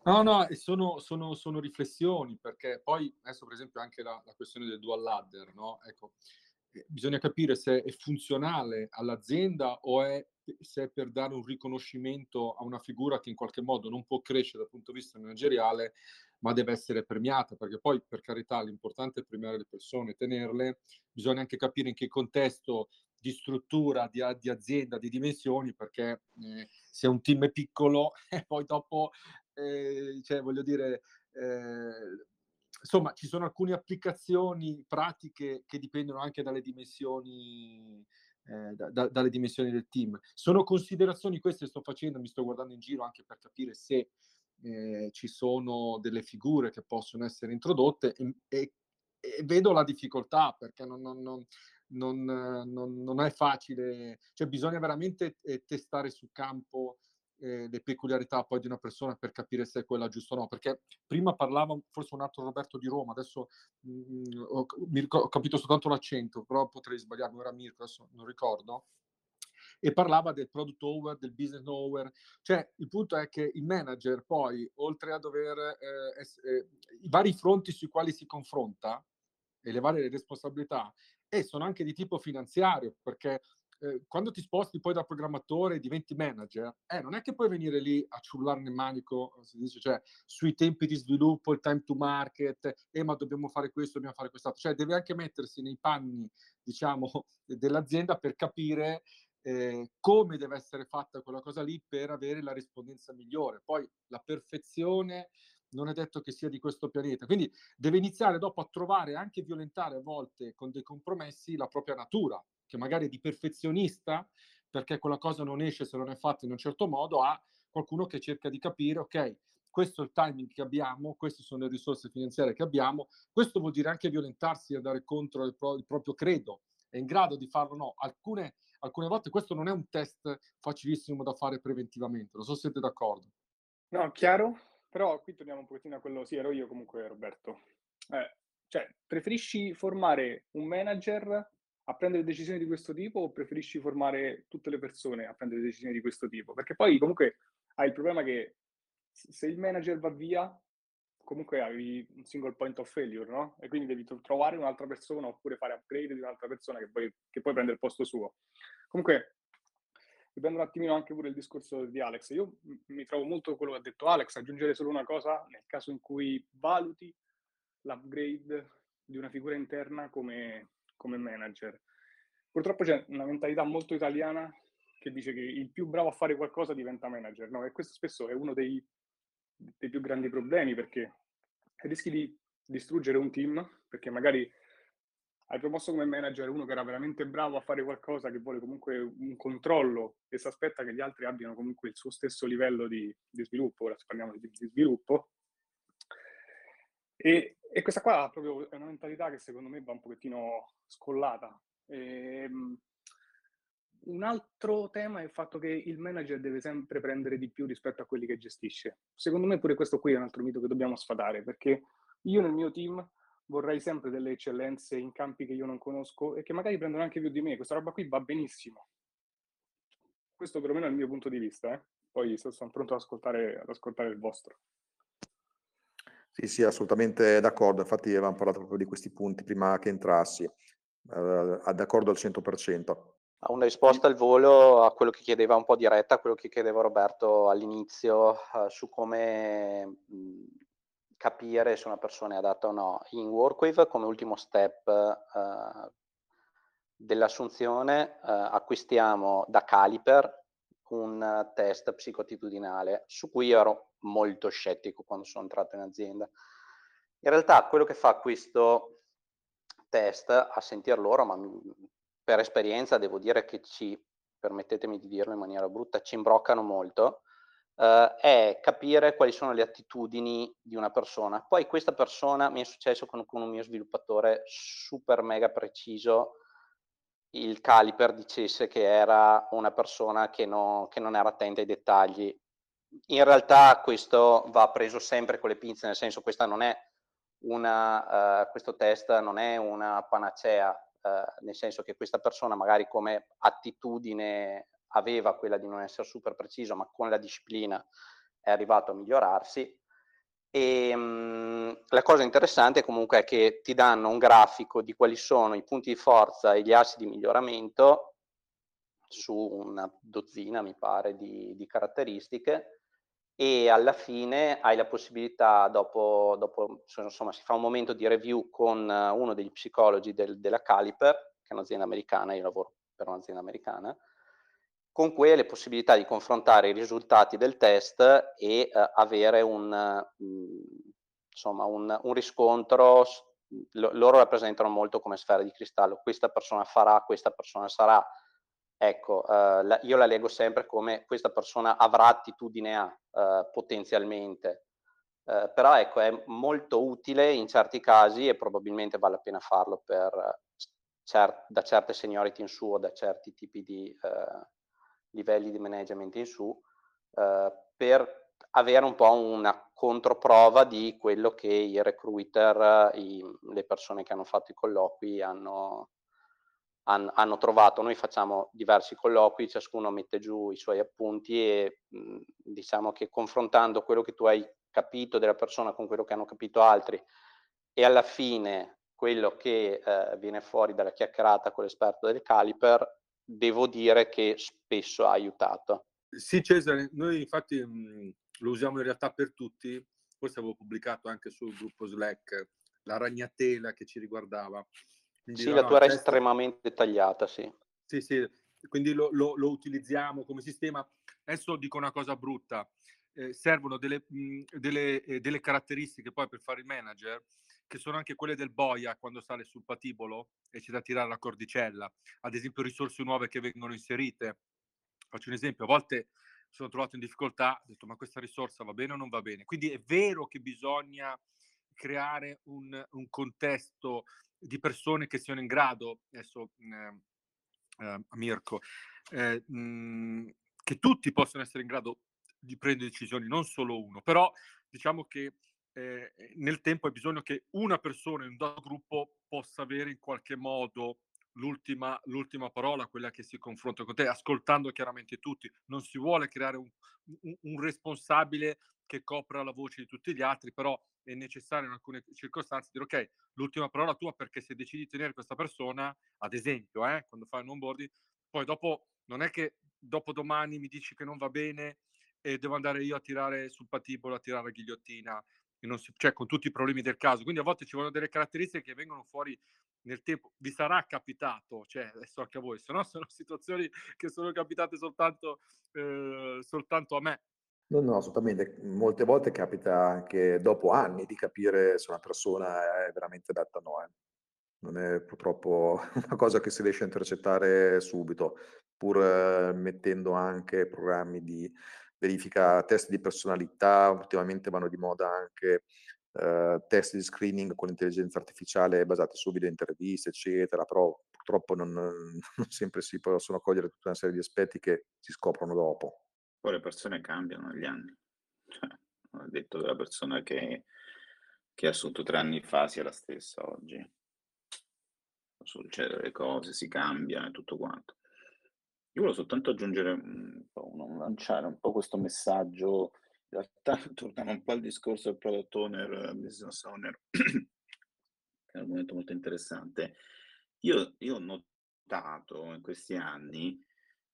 No, no, sono, sono, sono, riflessioni, perché poi adesso per esempio anche la, la questione del dual ladder, no? Ecco, bisogna capire se è funzionale all'azienda o è, se è per dare un riconoscimento a una figura che in qualche modo non può crescere dal punto di vista manageriale, ma deve essere premiata, perché poi per carità l'importante è premiare le persone, tenerle, bisogna anche capire in che contesto di struttura, di, di azienda, di dimensioni, perché eh, se un team è piccolo e poi dopo, eh, cioè voglio dire... Eh, insomma, ci sono alcune applicazioni pratiche che dipendono anche dalle dimensioni, eh, da, da, dalle dimensioni del team. Sono considerazioni queste sto facendo, mi sto guardando in giro anche per capire se eh, ci sono delle figure che possono essere introdotte e, e, e vedo la difficoltà perché non, non, non, non, è facile, cioè bisogna veramente eh, testare sul campo eh, le peculiarità poi di una persona per capire se è quella giusta o no. Perché prima parlava forse un altro Roberto di Roma, adesso mh, mm, ho, ho, capito soltanto l'accento, però potrei sbagliarmi, ora Mirko, adesso non ricordo. E parlava del product owner, del business owner. Cioè, il punto è che il manager poi, oltre a dover eh, es- eh, i vari fronti sui quali si confronta e le varie responsabilità, e sono anche di tipo finanziario, perché eh, quando ti sposti poi da programmatore e diventi manager, eh, non è che puoi venire lì a ciullare nel manico, si dice, cioè, sui tempi di sviluppo, il time to market, eh, ma dobbiamo fare questo, dobbiamo fare quest'altro. Cioè, devi anche mettersi nei panni, diciamo, dell'azienda per capire eh, come deve essere fatta quella cosa lì per avere la rispondenza migliore. Poi la perfezione non è detto che sia di questo pianeta. Quindi deve iniziare dopo a trovare, anche violentare a volte con dei compromessi, la propria natura che magari è di perfezionista, perché quella cosa non esce se non è fatta in un certo modo, a qualcuno che cerca di capire, ok, questo è il timing che abbiamo, queste sono le risorse finanziarie che abbiamo, questo vuol dire anche violentarsi e andare contro il, pro- il proprio credo, è in grado di farlo o no. Alcune, alcune volte questo non è un test facilissimo da fare preventivamente, non so se siete d'accordo. No, chiaro, però qui torniamo un pochettino a quello, sì, ero io comunque Roberto. Eh, cioè, preferisci formare un manager a prendere decisioni di questo tipo o preferisci formare tutte le persone a prendere decisioni di questo tipo? Perché poi comunque hai il problema che se il manager va via, comunque hai un single point of failure, no? E quindi devi trovare un'altra persona oppure fare upgrade di un'altra persona che poi, che poi prende il posto suo. Comunque, riprendo un attimino anche pure il discorso di Alex. Io mi trovo molto quello che ha detto Alex, aggiungere solo una cosa nel caso in cui valuti l'upgrade di una figura interna come come manager. Purtroppo c'è una mentalità molto italiana che dice che il più bravo a fare qualcosa diventa manager, no? E questo spesso è uno dei, dei più grandi problemi perché rischi di distruggere un team perché magari hai promosso come manager uno che era veramente bravo a fare qualcosa, che vuole comunque un controllo e si aspetta che gli altri abbiano comunque il suo stesso livello di, di sviluppo, ora parliamo di, di sviluppo, e, E questa qua proprio è una mentalità che secondo me va un pochettino scollata. Ehm, un altro tema è il fatto che il manager deve sempre prendere di più rispetto a quelli che gestisce. Secondo me pure questo qui è un altro mito che dobbiamo sfatare, perché io nel mio team vorrei sempre delle eccellenze in campi che io non conosco e che magari prendono anche più di me. Questa roba qui va benissimo. Questo perlomeno è il mio punto di vista, eh? poi sono pronto ad ascoltare, ad ascoltare il vostro. Sì, sì, assolutamente d'accordo. Infatti avevamo parlato proprio di questi punti prima che entrassi. Eh, d'accordo al 100%. Una risposta al volo a quello che chiedeva un po' diretta, a quello che chiedeva Roberto all'inizio uh, su come capire se una persona è adatta o no. In Workwave, come ultimo step uh, dell'assunzione, uh, acquistiamo da Caliper un test psicoattitudinale su cui ero molto scettico quando sono entrato in azienda. In realtà quello che fa questo test, a sentir loro, ma per esperienza devo dire che ci, permettetemi di dirlo in maniera brutta, ci imbroccano molto, eh, è capire quali sono le attitudini di una persona. Poi questa persona, mi è successo con, con un mio sviluppatore super mega preciso, il Caliper dicesse che era una persona che, no, che non era attenta ai dettagli. In realtà questo va preso sempre con le pinze, nel senso questa non è una, uh, questo test non è una panacea, uh, nel senso che questa persona magari come attitudine aveva quella di non essere super preciso, ma con la disciplina è arrivato a migliorarsi. E ehm, mh, la cosa interessante comunque è che ti danno un grafico di quali sono i punti di forza e gli assi di miglioramento su una dozzina, mi pare, di, di caratteristiche e alla fine hai la possibilità, dopo, dopo, insomma, si fa un momento di review con uno degli psicologi del, della Caliper, che è un'azienda americana, io lavoro per un'azienda americana, con cui hai le possibilità di confrontare i risultati del test e uh, avere un, uh, insomma, un, un riscontro. L- loro rappresentano molto come sfera di cristallo. Questa persona farà, questa persona sarà. Ecco, uh, la, io la leggo sempre come questa persona avrà attitudine a potenzialmente. però ecco, è molto utile in certi casi e probabilmente vale la pena farlo per, cer- da certe seniority in su o da certi tipi di livelli di management in su, eh, per avere un po' una controprova di quello che i recruiter, i, le persone che hanno fatto i colloqui hanno, han, hanno trovato. Noi facciamo diversi colloqui, ciascuno mette giù i suoi appunti e mh, diciamo che confrontando quello che tu hai capito della persona con quello che hanno capito altri e alla fine quello che eh, viene fuori dalla chiacchierata con l'esperto del Caliper devo dire che spesso ha aiutato. Sì, Cesare, noi infatti mh, mhmm, lo usiamo in realtà per tutti, forse avevo pubblicato anche sul gruppo Slack la ragnatela che ci riguardava. Quindi, sì, no, la tua era estremamente dettagliata, sì. Sì, sì, quindi lo, lo, lo, utilizziamo come sistema. Adesso dico una cosa brutta, eh, servono delle, mh, mhmm, delle, eh, delle caratteristiche poi per fare il manager che sono anche quelle del boia quando sale sul patibolo e c'è da tirare la cordicella, ad esempio risorse nuove che vengono inserite. Faccio un esempio, a volte sono trovato in difficoltà, ho detto ma questa risorsa va bene o non va bene? Quindi è vero che bisogna creare un, un contesto di persone che siano in grado, adesso eh, eh, Mirko, eh, mh, che tutti possano essere in grado di prendere decisioni, non solo uno, però diciamo che eh, nel tempo hai bisogno che una persona in un dato gruppo possa avere in qualche modo l'ultima, l'ultima parola, quella che si confronta con te, ascoltando chiaramente tutti. Non si vuole creare un, un, un responsabile che copra la voce di tutti gli altri, però è necessario in alcune circostanze dire ok, l'ultima parola tua perché se decidi di tenere questa persona, ad esempio, eh, quando fai un onboarding, poi dopo non è che dopo domani mi dici che non va bene e devo andare io a tirare sul patibolo, a tirare la ghigliottina, si, cioè con tutti i problemi del caso. Quindi a volte ci vogliono delle caratteristiche che vengono fuori nel tempo. Vi sarà capitato, cioè adesso anche a voi, se no sono situazioni che sono capitate soltanto, eh, soltanto a me. No, no, assolutamente. Molte volte capita anche dopo anni di capire se una persona è veramente adatta o no. Eh. Non è purtroppo una cosa che si riesce a intercettare subito, pur eh, mettendo anche programmi di verifica test di personalità, ultimamente vanno di moda anche eh, test di screening con l'intelligenza artificiale basati su video interviste, eccetera, però purtroppo non, non sempre si possono cogliere tutta una serie di aspetti che si scoprono dopo. Poi le persone cambiano negli anni. Cioè, ho detto che la persona che, che ha assunto tre anni fa sia la stessa oggi. Succedono le cose, si cambia e tutto quanto. Io volevo soltanto aggiungere un po', lanciare un po' questo messaggio in realtà torniamo un po' al discorso del product owner, business owner, che è un argomento molto interessante. Io, io ho notato in questi anni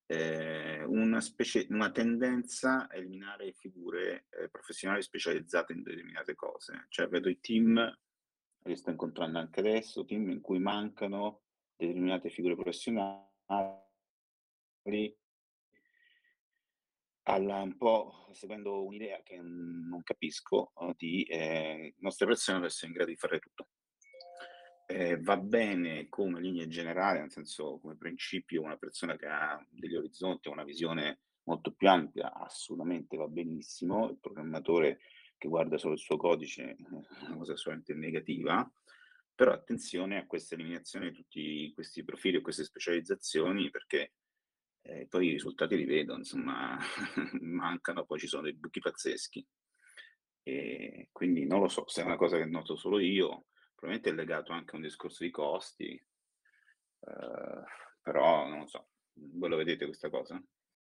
eh, una, specie, una tendenza a eliminare figure eh, professionali specializzate in determinate cose. Cioè vedo i team, li sto incontrando anche adesso, team in cui mancano determinate figure professionali alla, un po' seguendo un'idea che non capisco, uh, di eh, nostre persone ad essere in grado di fare tutto. Eh, va bene come linea generale, nel senso come principio, una persona che ha degli orizzonti, una visione molto più ampia, assolutamente va benissimo. Il programmatore che guarda solo il suo codice è una cosa assolutamente negativa. Però attenzione a questa eliminazione di tutti questi profili e queste specializzazioni, perché eh, poi i risultati li vedo, insomma, mancano, poi ci sono dei buchi pazzeschi. E quindi non lo so se è una cosa che noto solo io, probabilmente è legato anche a un discorso di costi, eh, però non lo so, voi lo vedete questa cosa?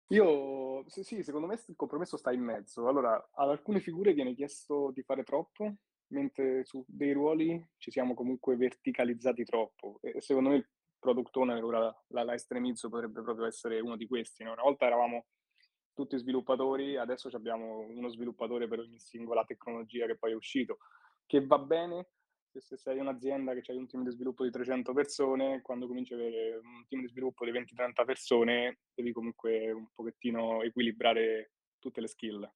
Io, sì, secondo me il compromesso sta in mezzo. Allora, ad alcune figure viene chiesto di fare troppo, mentre su dei ruoli ci siamo comunque verticalizzati troppo. E secondo me product owner, ora la, la estremizzo, potrebbe proprio essere uno di questi. No? Una volta eravamo tutti sviluppatori, adesso abbiamo uno sviluppatore per ogni singola tecnologia che poi è uscito, che va bene se sei un'azienda che hai un team di sviluppo di 300 persone, quando cominci ad avere un team di sviluppo di 20-30 persone, devi comunque un pochettino equilibrare tutte le skill.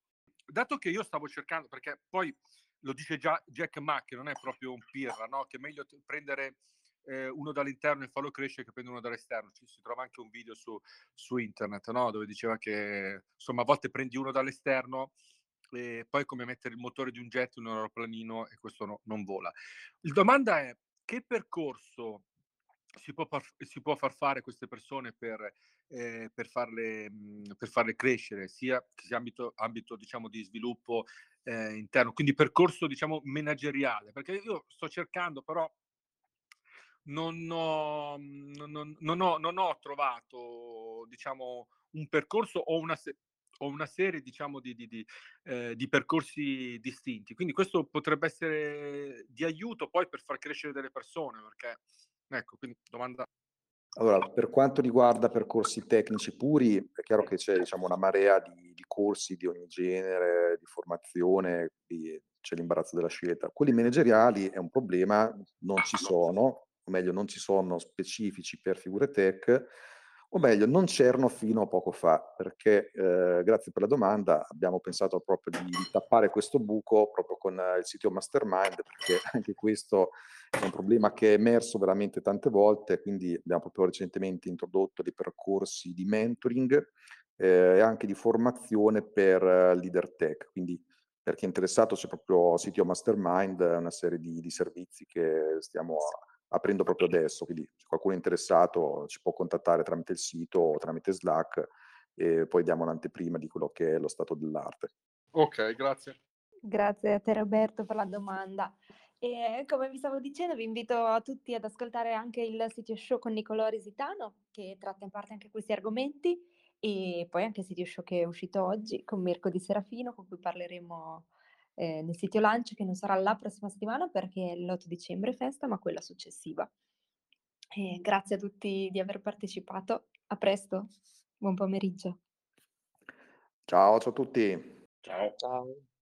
Dato che io stavo cercando, perché poi lo dice già Jack Ma, che non è proprio un pirra, no? che è meglio prendere eh, uno dall'interno e farlo crescere che prende uno dall'esterno. Ci si trova anche un video su, su internet no? dove diceva che insomma a volte prendi uno dall'esterno e poi come mettere il motore di un jet in un aeroplanino e questo no, non vola. La domanda è che percorso si può, par- si può far fare queste persone per, eh, per, farle, mh, per, farle, crescere, sia che sia ambito, ambito diciamo, di sviluppo eh, interno, quindi percorso diciamo, manageriale, perché io sto cercando però non ho, non, non, ho, non ho trovato diciamo, un percorso o una, se- o una serie diciamo, di, di, di, eh, di, percorsi distinti. Quindi questo potrebbe essere di aiuto poi per far crescere delle persone, perché ecco, quindi domanda. Allora, per quanto riguarda percorsi tecnici puri, è chiaro che c'è diciamo, una marea di, corsi di ogni genere, di formazione, c'è l'imbarazzo della scelta. Quelli manageriali è un problema, non ci sono, o meglio non ci sono specifici per figure tech, o meglio non c'erano fino a poco fa, perché eh, grazie per la domanda abbiamo pensato proprio di, tappare questo buco proprio con eh, il sito Mastermind, perché anche questo è un problema che è emerso veramente tante volte, quindi abbiamo proprio recentemente introdotto dei percorsi di mentoring eh, e anche di formazione per uh, leader tech, quindi per chi è interessato c'è proprio Sitio Mastermind, una serie di, di servizi che stiamo aprendo proprio adesso, quindi se qualcuno è interessato ci può contattare tramite il sito o tramite Slack e poi diamo un'anteprima di quello che è lo stato dell'arte. Ok, grazie. Grazie a te Roberto per la domanda. E come vi stavo dicendo, vi invito a tutti ad ascoltare anche il sito show con Nicolò Risitano, che tratta in parte anche questi argomenti, e poi anche il sito show che è uscito oggi con Mirko Di Serafino, con cui parleremo eh, nel sito lancio che non sarà la prossima settimana perché l'8 dicembre è festa, ma quella successiva. E grazie a tutti di aver partecipato. A presto, buon pomeriggio. Ciao, ciao a tutti. Ciao. Ciao.